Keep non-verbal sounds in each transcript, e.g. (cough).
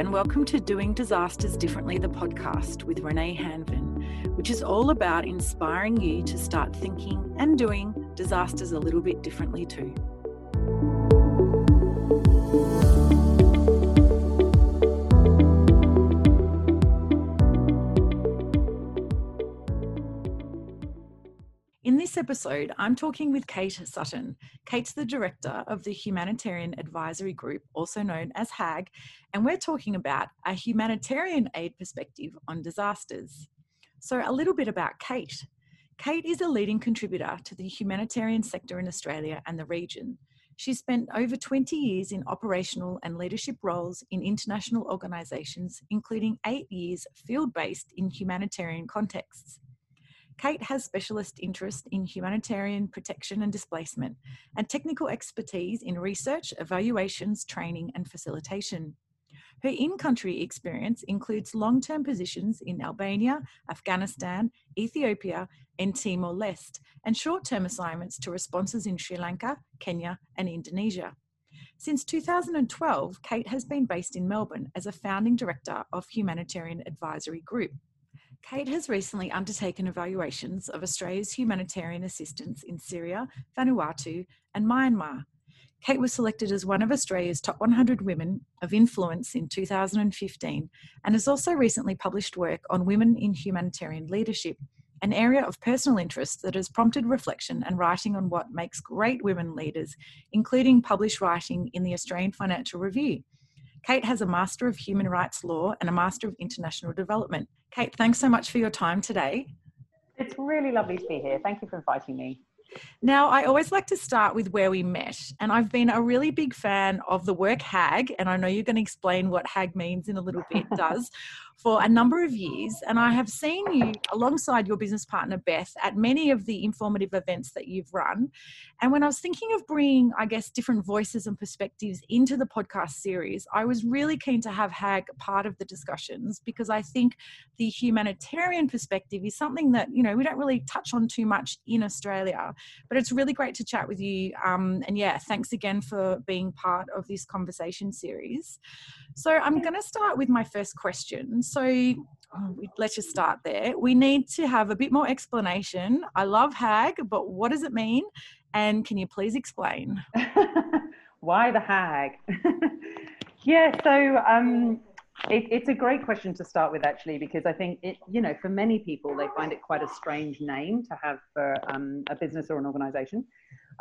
and welcome to Doing Disasters Differently, the podcast with Renae Hanvin, which is all about inspiring you to start thinking and doing disasters a little bit differently too. This episode, I'm talking with Kate Sutton. Kate's the director of the Humanitarian Advisory Group, also known as HAG, and we're talking about a humanitarian aid perspective on disasters. So, a little bit about Kate. Kate is a leading contributor to the humanitarian sector in Australia and the region. She spent over 20 years in operational and leadership roles in international organisations, including eight years field based in humanitarian contexts. Kate has specialist interest in humanitarian protection and displacement and technical expertise in research, evaluations, training, and facilitation. Her in country experience includes long term positions in Albania, Afghanistan, Ethiopia, and Timor Leste, and short term assignments to responses in Sri Lanka, Kenya, and Indonesia. Since 2012, Kate has been based in Melbourne as a founding director of Humanitarian Advisory Group. Kate has recently undertaken evaluations of Australia's humanitarian assistance in Syria, Vanuatu, and Myanmar. Kate was selected as one of Australia's top 100 women of influence in 2015 and has also recently published work on women in humanitarian leadership, an area of personal interest that has prompted reflection and writing on what makes great women leaders, including published writing in the Australian Financial Review. Kate has a Master of Human Rights Law and a Master of International Development. Kate, thanks so much for your time today. It's really lovely to be here. Thank you for inviting me. Now, I always like to start with where we met, and I've been a really big fan of the work HAG, and I know you're going to explain what HAG means in a little bit, (laughs) does for a number of years. And I have seen you alongside your business partner, Beth, at many of the informative events that you've run. And when I was thinking of bringing, I guess, different voices and perspectives into the podcast series, I was really keen to have HAG part of the discussions because I think the humanitarian perspective is something that, you know, we don't really touch on too much in Australia. But it's really great to chat with you. Um, and yeah, thanks again for being part of this conversation series. So I'm going to start with my first question. So oh, let's just start there. We need to have a bit more explanation. I love HAG, but what does it mean? And can you please explain? (laughs) Why the HAG? (laughs) yeah, so um, it, it's a great question to start with, actually, because I think it, you know, for many people, they find it quite a strange name to have for um, a business or an organization.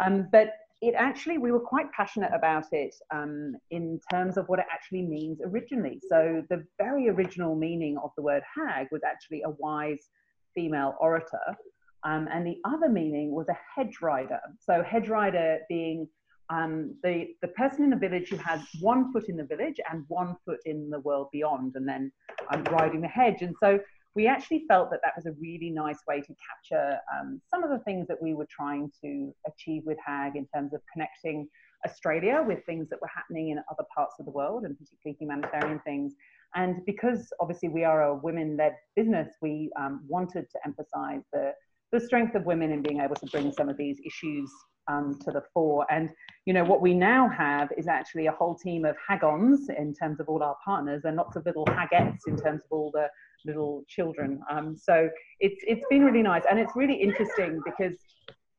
Um, but it actually, we were quite passionate about it um, in terms of what it actually means originally. So, the very original meaning of the word hag was actually a wise female orator. Um, and the other meaning was a hedge rider. So, hedge rider being um, the, the person in the village who has one foot in the village and one foot in the world beyond, and then um, riding the hedge. And so we actually felt that that was a really nice way to capture um, some of the things that we were trying to achieve with HAG in terms of connecting Australia with things that were happening in other parts of the world and particularly humanitarian things. And because obviously we are a women led business, we um, wanted to emphasize the, the strength of women in being able to bring some of these issues um, to the fore. And you know what we now have is actually a whole team of hagons in terms of all our partners, and lots of little hagettes in terms of all the little children. Um, so it's it's been really nice, and it's really interesting because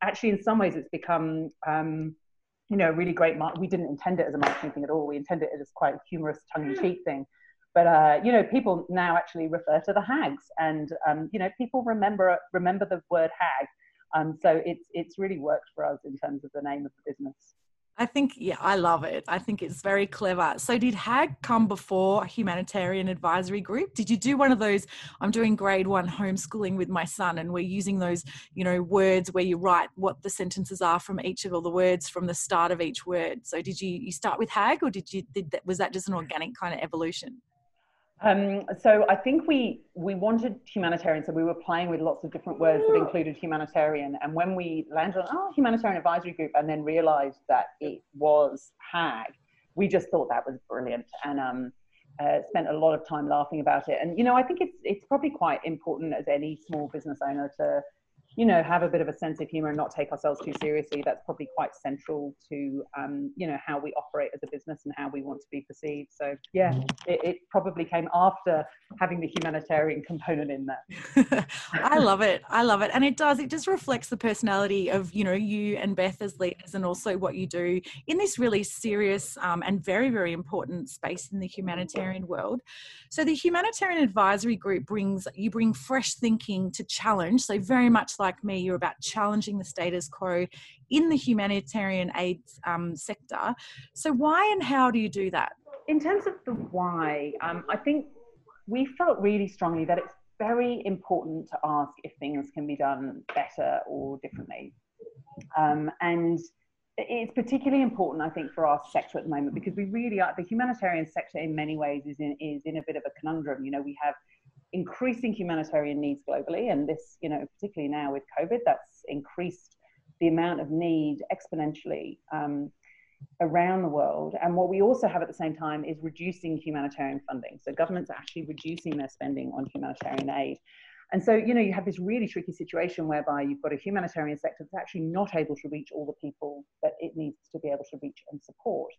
actually in some ways it's become um, you know a really great. Mar- we didn't intend it as a marketing thing at all. We intended it as quite a humorous, tongue-in-cheek thing. But uh, you know, people now actually refer to the hags, and um, you know, people remember remember the word hag. Um, so it's it's really worked for us in terms of the name of the business. I think, yeah, I love it. I think it's very clever. So, did HAG come before Humanitarian Advisory Group? Did you do one of those? I'm doing grade one homeschooling with my son, and we're using those, you know, words where you write what the sentences are from each of all the words from the start of each word. So, did you you start with HAG, or did you did that? Was that just an organic kind of evolution? Um, so I think we we wanted humanitarian, so we were playing with lots of different words that included humanitarian. And when we landed on oh humanitarian advisory group, and then realised that it was HAG, we just thought that was brilliant, and um, uh, spent a lot of time laughing about it. And you know, I think it's it's probably quite important as any small business owner to you know, have a bit of a sense of humor and not take ourselves too seriously. That's probably quite central to, um, you know, how we operate as a business and how we want to be perceived. So, yeah, it, it probably came after having the humanitarian component in there. (laughs) I love it. I love it. And it does, it just reflects the personality of, you know, you and Beth as leaders and also what you do in this really serious um, and very, very important space in the humanitarian world. So, the Humanitarian Advisory Group brings, you bring fresh thinking to challenge. So, very much like like me, you're about challenging the status quo in the humanitarian aid um, sector. So, why and how do you do that? In terms of the why, um, I think we felt really strongly that it's very important to ask if things can be done better or differently. Um, and it's particularly important, I think, for our sector at the moment because we really are the humanitarian sector in many ways is in is in a bit of a conundrum. You know, we have increasing humanitarian needs globally, and this, you know, particularly now with COVID, that's increased the amount of need exponentially um, around the world. And what we also have at the same time is reducing humanitarian funding. So governments are actually reducing their spending on humanitarian aid. And so, you know, you have this really tricky situation whereby you've got a humanitarian sector that's actually not able to reach all the people that it needs to be able to reach and support.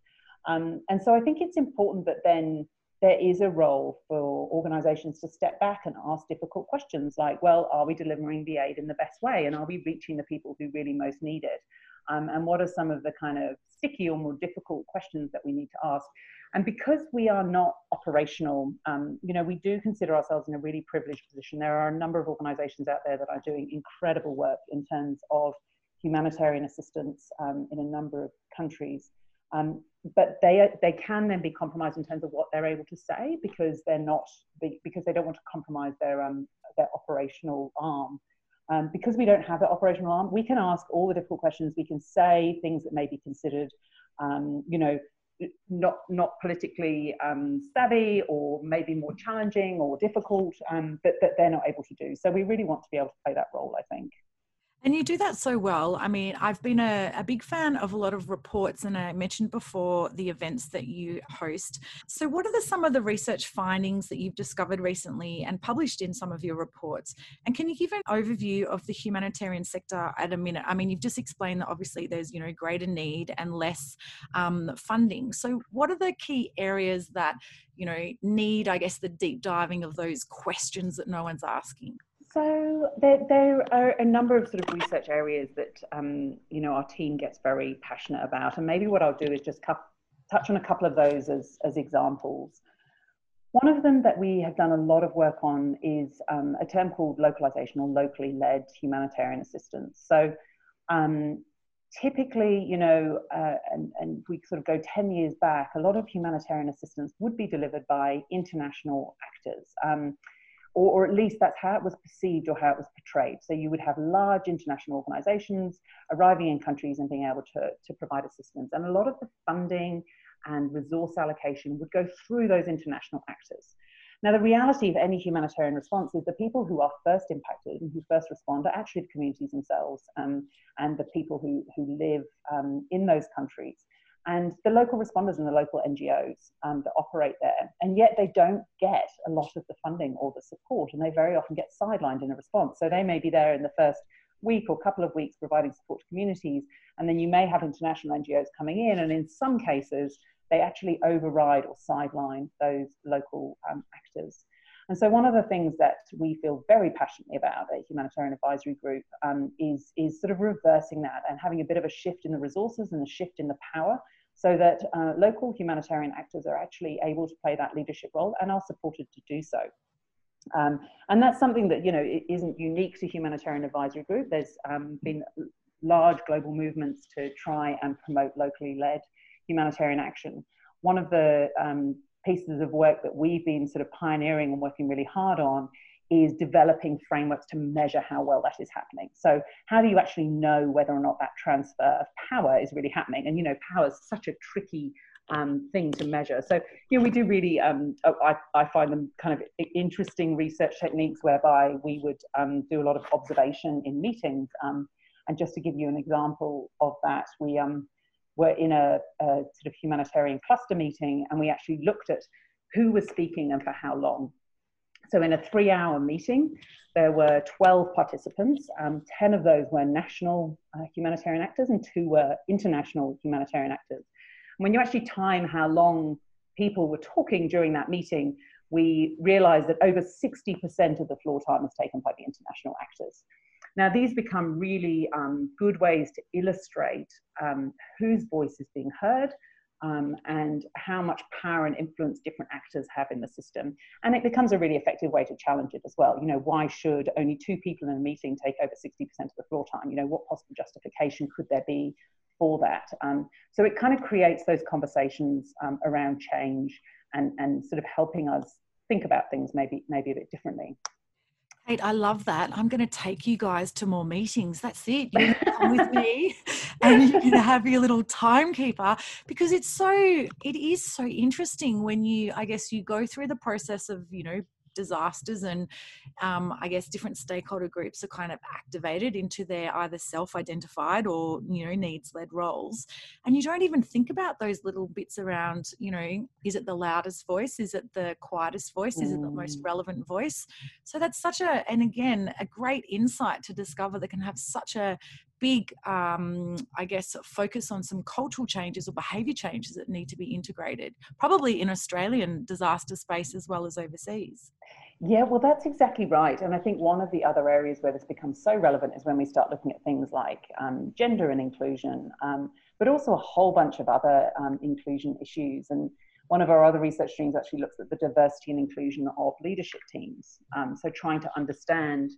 Um, and so I think it's important that then there is a role for organizations to step back and ask difficult questions like, well, are we delivering the aid in the best way? And are we reaching the people who really most need it? Um, and what are some of the kind of sticky or more difficult questions that we need to ask? And because we are not operational, um, you know, we do consider ourselves in a really privileged position. There are a number of organizations out there that are doing incredible work in terms of humanitarian assistance um, in a number of countries. Um, but they they can then be compromised in terms of what they're able to say because they're not because they don't want to compromise their um, their operational arm. Um, because we don't have that operational arm, we can ask all the difficult questions. We can say things that may be considered, um, you know, not not politically um, savvy or maybe more challenging or difficult, um, but that they're not able to do. So we really want to be able to play that role. I think. And you do that so well. I mean, I've been a, a, big fan of a lot of reports, and I mentioned before the events that you host. So, what are the, some of the research findings that you've discovered recently and published in some of your reports? And can you give an overview of the humanitarian sector at a minute? I mean, you've just explained that obviously there's you know greater need and less um, funding. So, what are the key areas that you know need, I guess, the deep diving of those questions that no one's asking? So there, there are a number of sort of research areas that um, you know our team gets very passionate about, and maybe what I'll do is just touch on a couple of those as as examples. One of them that we have done a lot of work on is um, a term called localization or locally led humanitarian assistance. So um, typically, you know, uh, and, and we sort of go 10 years back, a lot of humanitarian assistance would be delivered by international actors. Um, or, or, at least that's how it was perceived or how it was portrayed. So you would have large international organizations arriving in countries and being able to, to provide assistance. And a lot of the funding and resource allocation would go through those international actors. Now, the reality of any humanitarian response is the people who are first impacted and who first respond are actually the communities themselves um, and the people who, who live um, in those countries and the local responders and the local NGOs um, that operate there. And yet they don't get a lot of the funding or the support, and they very often get sidelined in a response. So they may be there in the first week or couple of weeks providing support to communities, and then you may have international NGOs coming in, and in some cases, they actually override or sideline those local um, actors. And so, one of the things that we feel very passionately about at Humanitarian Advisory Group um, is, is sort of reversing that and having a bit of a shift in the resources and a shift in the power so that uh, local humanitarian actors are actually able to play that leadership role and are supported to do so. Um, and that's something that you know isn't unique to Humanitarian Advisory Group. There's um, been large global movements to try and promote locally led humanitarian action. One of the um, pieces of work that we've been sort of pioneering and working really hard on is developing frameworks to measure how well that is happening. So, how do you actually know whether or not that transfer of power is really happening? And you know, power is such a tricky um, thing to measure. So, you know, we do really, um, oh, I, I find them kind of interesting research techniques whereby we would um, do a lot of observation in meetings. Um, and just to give you an example of that, we um, were in a, a sort of humanitarian cluster meeting and we actually looked at who was speaking and for how long. So, in a three hour meeting, there were 12 participants. Um, 10 of those were national uh, humanitarian actors, and two were international humanitarian actors. when you actually time how long people were talking during that meeting, we realized that over 60% of the floor time was taken by the international actors. Now, these become really um, good ways to illustrate um, whose voice is being heard um, and how much power and influence different actors have in the system. And it becomes a really effective way to challenge it as well. You know, why should only two people in a meeting take over 60% of the floor time? You know, what possible justification could there be for that? Um, so it kind of creates those conversations um, around change and, and sort of helping us think about things maybe maybe a bit differently. Kate, I love that. I'm going to take you guys to more meetings. That's it. You come with me (laughs) and you can have your little timekeeper because it's so, it is so interesting when you, I guess, you go through the process of, you know, disasters and um, i guess different stakeholder groups are kind of activated into their either self-identified or you know needs-led roles. And you don't even think about those little bits around you know is it the loudest voice? Is it the quietest voice? Is it the most mm. relevant voice? So that's such a and again a great insight to discover that can have such a big, um, I guess, focus on some cultural changes or behaviour changes that need to be integrated, probably in Australian disaster space as well as overseas. Yeah, well, that's exactly right. And I think one of the other areas where this becomes so relevant is when we start looking at things like um, gender and inclusion, um, but also a whole bunch of other um, inclusion issues. And one of our other research streams actually looks at the diversity and inclusion of leadership teams. Um, so trying to understand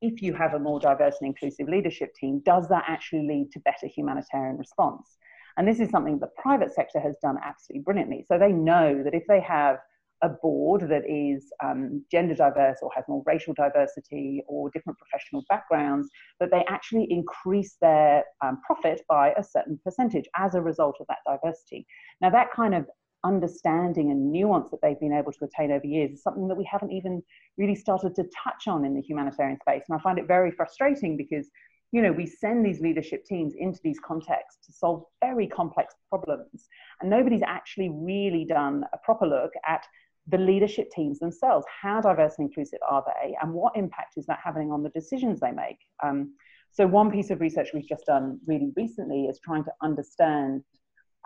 if you have a more diverse and inclusive leadership team, does that actually lead to better humanitarian response? And this is something the private sector has done absolutely brilliantly. So they know that if they have a board that is um, gender diverse or has more racial diversity or different professional backgrounds, that they actually increase their um, profit by a certain percentage as a result of that diversity. Now, that kind of understanding and nuance that they've been able to attain over years is something that we haven't even really started to touch on in the humanitarian space. And I find it very frustrating because, you know, we send these leadership teams into these contexts to solve very complex problems. And nobody's actually really done a proper look at the leadership teams themselves. How diverse and inclusive are they? And what impact is that having on the decisions they make? Um, so, one piece of research we've just done really recently is trying to understand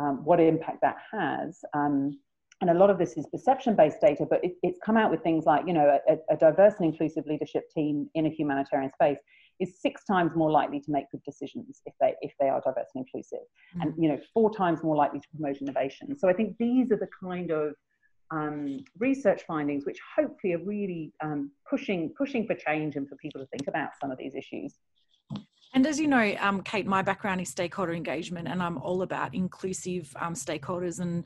um, what impact that has. Um, and a lot of this is perception based data, but it, it's come out with things like, you know, a, a, diverse and inclusive leadership team in a humanitarian space is six times more likely to make good decisions if they if they are diverse and inclusive, mm-hmm. and you know, four times more likely to promote innovation. So I think these are the kind of um, research findings which hopefully are really um, pushing pushing for change and for people to think about some of these issues. And as you know, um, Kate, my background is stakeholder engagement, and I'm all about inclusive um, stakeholders. And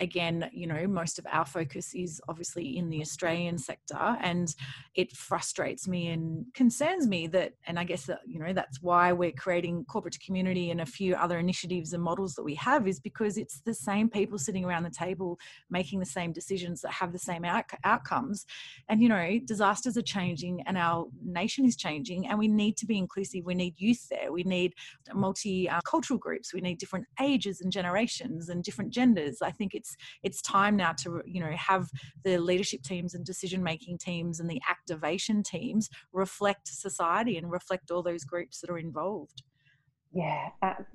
again, you know, most of our focus is obviously in the Australian sector, and it frustrates me and concerns me that, and I guess that, you know, that's why we're creating corporate community and a few other initiatives and models that we have, is because it's the same people sitting around the table making the same decisions that have the same out- outcomes. And, you know, disasters are changing, and our nation is changing, and we need to be inclusive. We need youth there. We need multicultural uh, groups. We need different ages and generations and different genders. I think it's it's time now to you know have the leadership teams and decision making teams and the activation teams reflect society and reflect all those groups that are involved. Yeah,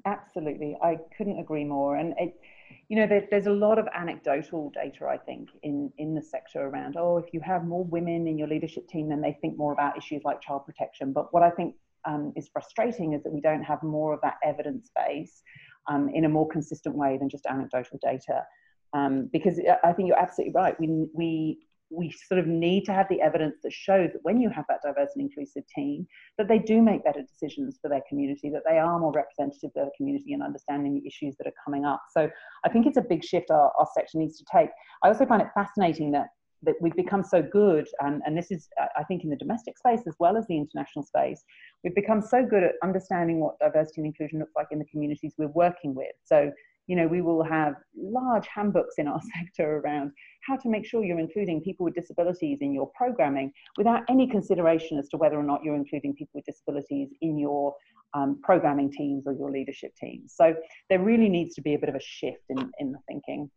absolutely. I couldn't agree more. And it, you know, there, there's a lot of anecdotal data, I think, in, in the sector around, oh, if you have more women in your leadership team, then they think more about issues like child protection. But what I think um, is frustrating is that we don't have more of that evidence base um, in a more consistent way than just anecdotal data. Um, because I think you're absolutely right. We, we, we sort of need to have the evidence that shows that when you have that diverse and inclusive team, that they do make better decisions for their community, that they are more representative of their community and understanding the issues that are coming up. So I think it's a big shift our, our sector needs to take. I also find it fascinating that that we've become so good, and, and this is, I think, in the domestic space as well as the international space, we've become so good at understanding what diversity and inclusion looks like in the communities we're working with. So, you know, we will have large handbooks in our (laughs) sector around how to make sure you're including people with disabilities in your programming without any consideration as to whether or not you're including people with disabilities in your um, programming teams or your leadership teams. So there really needs to be a bit of a shift in, in the thinking.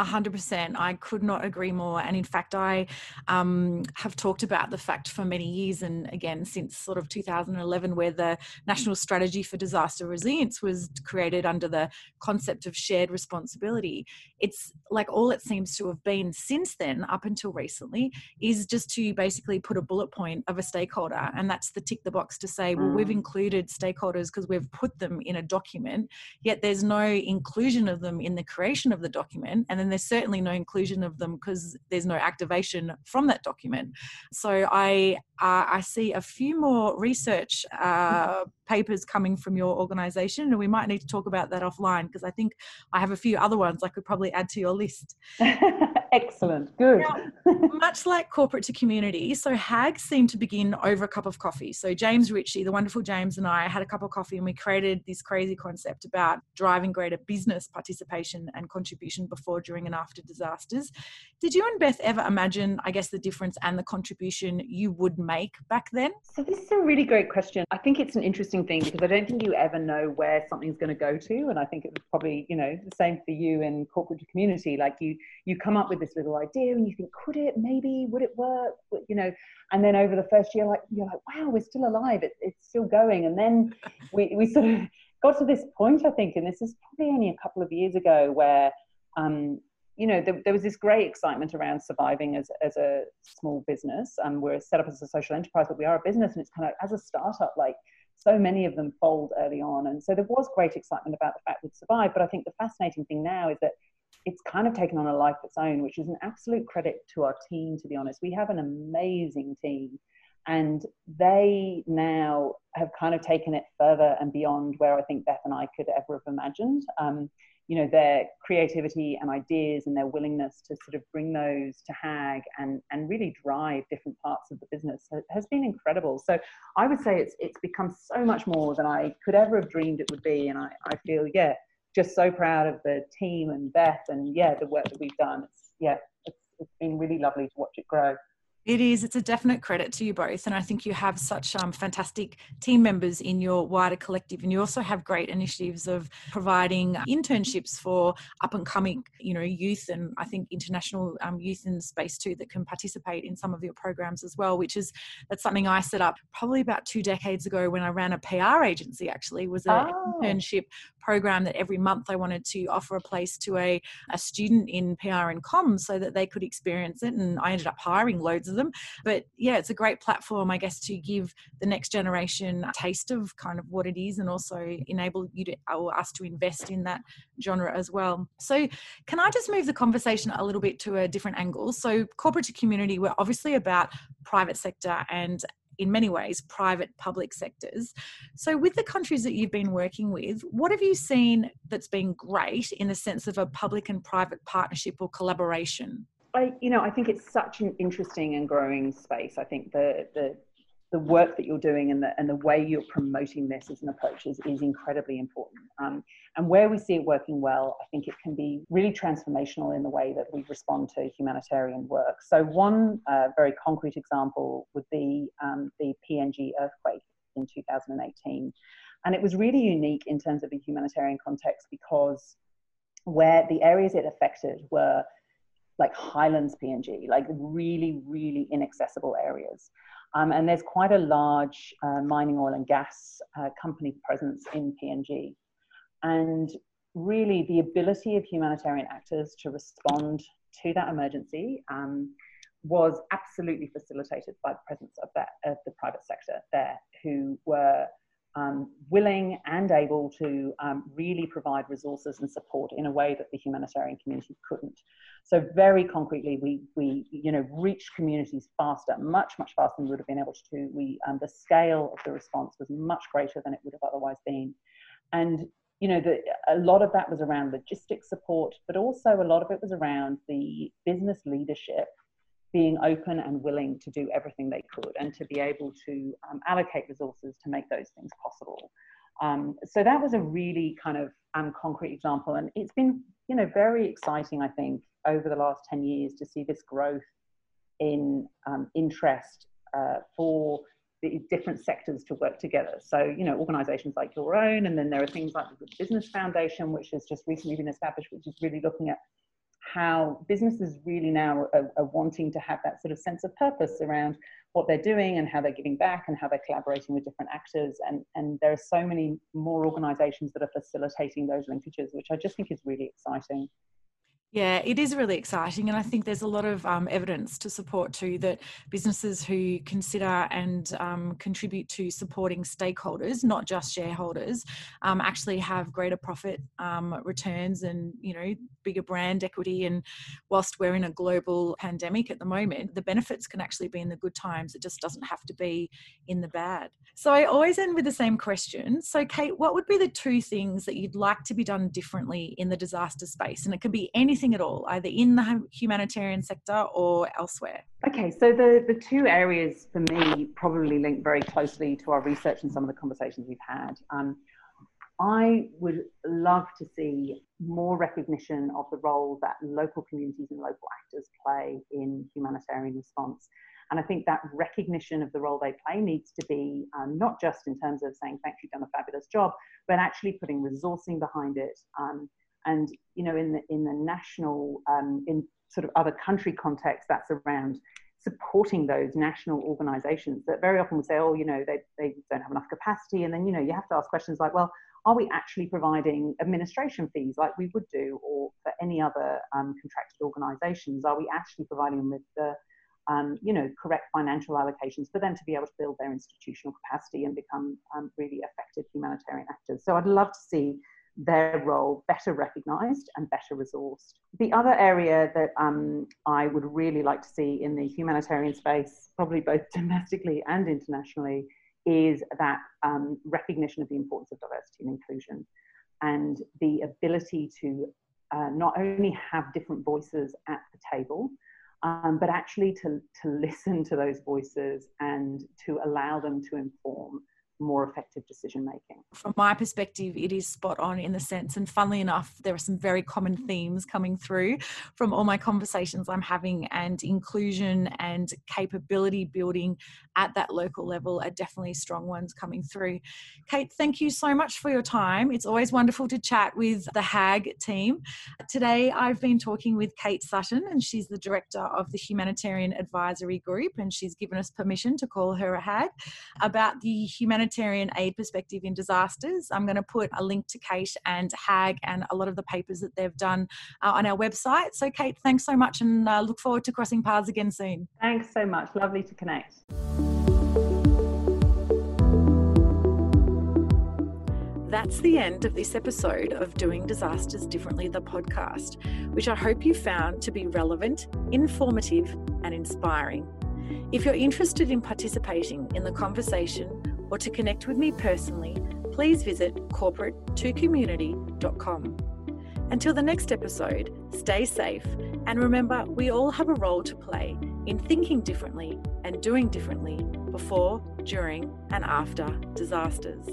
A hundred percent. I could not agree more. And in fact, I um, have talked about the fact for many years, and again since sort of 2011, where the National Strategy for Disaster Resilience was created under the concept of shared responsibility. It's like all it seems to have been since then, up until recently, is just to basically put a bullet point of a stakeholder, and that's the tick the box to say, well, we've mm. included stakeholders because we've put them in a document, yet there's no inclusion of them in the creation of the document, and then and there's certainly no inclusion of them because there's no activation from that document. So I uh, I see a few more research uh, papers coming from your organization, and we might need to talk about that offline because I think I have a few other ones I could probably add to your list. (laughs) Excellent, good. Now, much like corporate to community, so HAG seemed to begin over a cup of coffee. So James Ritchie, the wonderful James, and I had a cup of coffee, and we created this crazy concept about driving greater business participation and contribution before, during, and after disasters. Did you and Beth ever imagine, I guess, the difference and the contribution you would make back then? So this is a really great question. I think it's an interesting thing because I don't think you ever know where something's going to go to, and I think it was probably you know the same for you in corporate to community. Like you you come up with this little idea and you think, could it? Maybe would it work? You know, and then over the first year, like you're like, wow, we're still alive. It, it's still going, and then (laughs) we we sort of got to this point, I think, and this is probably only a couple of years ago where. Um, you know, there, there, was this great excitement around surviving as, as a small business. Um, we're set up as a social enterprise, but we are a business, and it's kind of as a startup, like so many of them fold early on. And so there was great excitement about the fact we'd survive. But I think the fascinating thing now is that it's kind of taken on a life of its own, which is an absolute credit to our team, to be honest. We have an amazing team. And they now have kind of taken it further and beyond where I think Beth and I could ever have imagined. Um, you know their creativity and ideas and their willingness to sort of bring those to hag and and really drive different parts of the business has been incredible so i would say it's it's become so much more than i could ever have dreamed it would be and i, I feel yeah just so proud of the team and beth and yeah the work that we've done it's yeah it's, it's been really lovely to watch it grow it is. It's a definite credit to you both. And I think you have such um, fantastic team members in your wider collective. And you also have great initiatives of providing internships for up and coming, you know, youth and I think international um, youth in the space too that can participate in some of your programs as well, which is, that's something I set up probably about two decades ago when I ran a PR agency actually was an oh. internship program that every month I wanted to offer a place to a, a student in PR and comms so that they could experience it. And I ended up hiring loads of them. But yeah, it's a great platform, I guess, to give the next generation a taste of kind of what it is and also enable you to or us to invest in that genre as well. So can I just move the conversation a little bit to a different angle? So corporate to community, we're obviously about private sector and in many ways private public sectors. So, with the countries that you've been working with, what have you seen that's been great in the sense of a public and private partnership or collaboration? I, you know, I think it's such an interesting and growing space. I think the the the work that you're doing and the, and the way you're promoting this as an approach is, is incredibly important. Um, and where we see it working well, I think it can be really transformational in the way that we respond to humanitarian work. So, one uh, very concrete example would be um, the PNG earthquake in 2018. And it was really unique in terms of a humanitarian context because where the areas it affected were like highlands PNG, like really, really inaccessible areas. Um, and there's quite a large uh, mining oil and gas uh, company presence in PNG. And really, the ability of humanitarian actors to respond to that emergency um, was absolutely facilitated by the presence of, that, of the private sector there, who were um, willing and able to um, really provide resources and support in a way that the humanitarian community couldn't. So very concretely, we, we you know, reached communities faster, much, much faster than we would have been able to. We, um, the scale of the response was much greater than it would have otherwise been. And, you know, the, a lot of that was around logistics support, but also a lot of it was around the business leadership being open and willing to do everything they could and to be able to um, allocate resources to make those things possible. Um, so that was a really kind of um, concrete example, and it's been you know very exciting, I think, over the last ten years to see this growth in um, interest uh, for the different sectors to work together. So you know organisations like your own, and then there are things like the Good Business Foundation, which has just recently been established, which is really looking at how businesses really now are, are, wanting to have that sort of sense of purpose around what they're doing and how they're giving back and how they're collaborating with different actors. And, and there are so many more organizations that are facilitating those linkages, which I just think is really exciting. Yeah, it is really exciting. And I think there's a lot of um, evidence to support too that businesses who consider and um, contribute to supporting stakeholders, not just shareholders, um, actually have greater profit um, returns and, you know, bigger brand equity. And whilst we're in a global pandemic at the moment, the benefits can actually be in the good times. It just doesn't have to be in the bad. So I always end with the same question. So, Kate, what would be the two things that you'd like to be done differently in the disaster space? And it could be anything anything at all, either in the humanitarian sector or elsewhere? Okay, so the, the two areas for me probably link very closely to our research and some of the conversations we've had. Um, I would love to see more recognition of the role that local communities and local actors play in humanitarian response. And I think that recognition of the role they play needs to be um, not just in terms of saying, thanks, you've done a fabulous job, but actually putting resourcing behind it, um, and you know in the in the national um, in sort of other country context that's around supporting those national organizations that very often would say oh you know they, they don't have enough capacity. And then you know you have to ask questions like well are we actually providing administration fees like we would do or for any other um, contracted organizations? Are we actually providing them with the um, you know correct financial allocations for them to be able to build their institutional capacity and become um, really effective humanitarian actors? So i'd love to see their role better recognised and better resourced. The other area that um, I would really like to see in the humanitarian space, probably both (laughs) domestically and internationally, is that um, recognition of the importance of diversity and inclusion and the ability to uh, not only have different voices at the table, um, but actually to, to listen to those voices and to allow them to inform more effective decision making. From my perspective, it is spot on in the sense, and funnily enough, there are some very common themes coming through from all my conversations I'm having, and inclusion and capability building at that local level are definitely strong ones coming through. Kate, thank you so much for your time. It's always wonderful to chat with the HAG team. Today, I've been talking with Kate Sutton, and she's the director of the Humanitarian Advisory Group, and she's given us permission to call her a HAG about the humanitarian humanitarian aid perspective in disasters. I'm going to put a link to Kate and HAG and a lot of the papers that they've done uh, on our website. So, Kate, thanks so much and uh, look forward to crossing paths again soon. Thanks so much. Lovely to connect. That's the end of this episode of Doing Disasters Differently, the podcast, which I hope you found to be relevant, informative, and inspiring. If you're interested in participating in the conversation or to connect with me personally, please visit corporate2community.com. Until the next episode, stay safe and remember we all have a role to play in thinking differently and doing differently before, during, and after disasters.